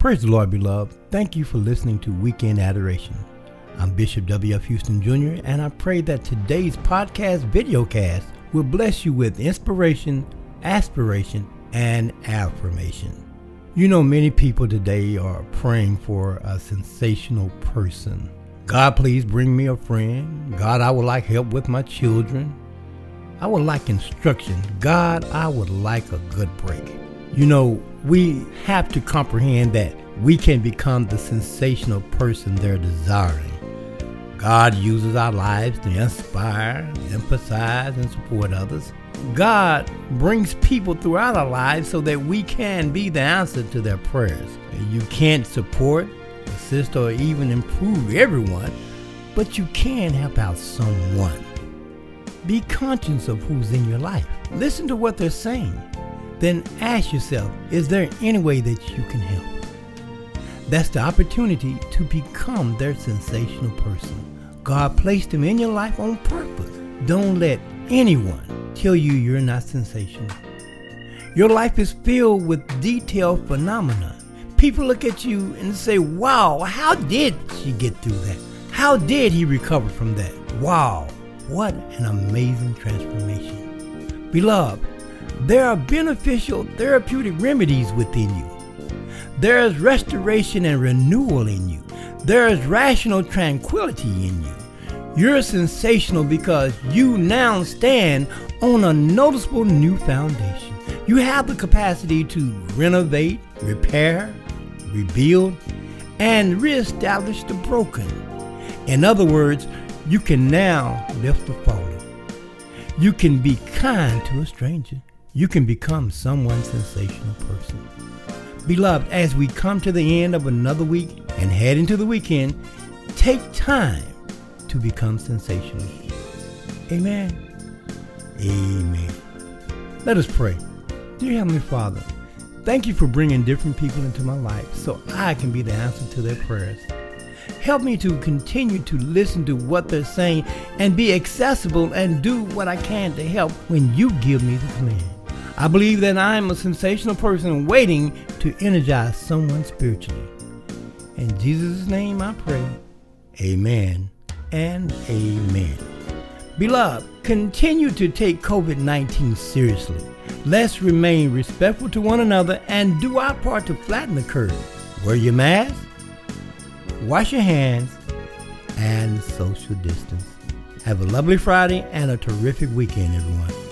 Praise the Lord, beloved. Thank you for listening to Weekend Adoration. I'm Bishop W.F. Houston Jr., and I pray that today's podcast videocast will bless you with inspiration, aspiration, and affirmation. You know, many people today are praying for a sensational person. God, please bring me a friend. God, I would like help with my children. I would like instruction. God, I would like a good break. You know, we have to comprehend that we can become the sensational person they're desiring. God uses our lives to inspire, emphasize, and support others. God brings people throughout our lives so that we can be the answer to their prayers. You can't support, assist, or even improve everyone, but you can help out someone. Be conscious of who's in your life. Listen to what they're saying. Then ask yourself, is there any way that you can help? That's the opportunity to become their sensational person. God placed them in your life on purpose. Don't let anyone tell you you're not sensational. Your life is filled with detailed phenomena. People look at you and say, Wow, how did she get through that? How did he recover from that? Wow, what an amazing transformation. Beloved, there are beneficial therapeutic remedies within you. There is restoration and renewal in you. There is rational tranquility in you. You're sensational because you now stand on a noticeable new foundation. You have the capacity to renovate, repair, rebuild, and reestablish the broken. In other words, you can now lift the fallen. You can be kind to a stranger. You can become someone's sensational person. Beloved, as we come to the end of another week and head into the weekend, take time to become sensational. Amen. Amen. Let us pray. Dear Heavenly Father, thank you for bringing different people into my life so I can be the answer to their prayers. Help me to continue to listen to what they're saying and be accessible and do what I can to help when you give me the command. I believe that I am a sensational person waiting to energize someone spiritually. In Jesus' name I pray. Amen and amen. Beloved, continue to take COVID 19 seriously. Let's remain respectful to one another and do our part to flatten the curve. Wear your mask, wash your hands, and social distance. Have a lovely Friday and a terrific weekend, everyone.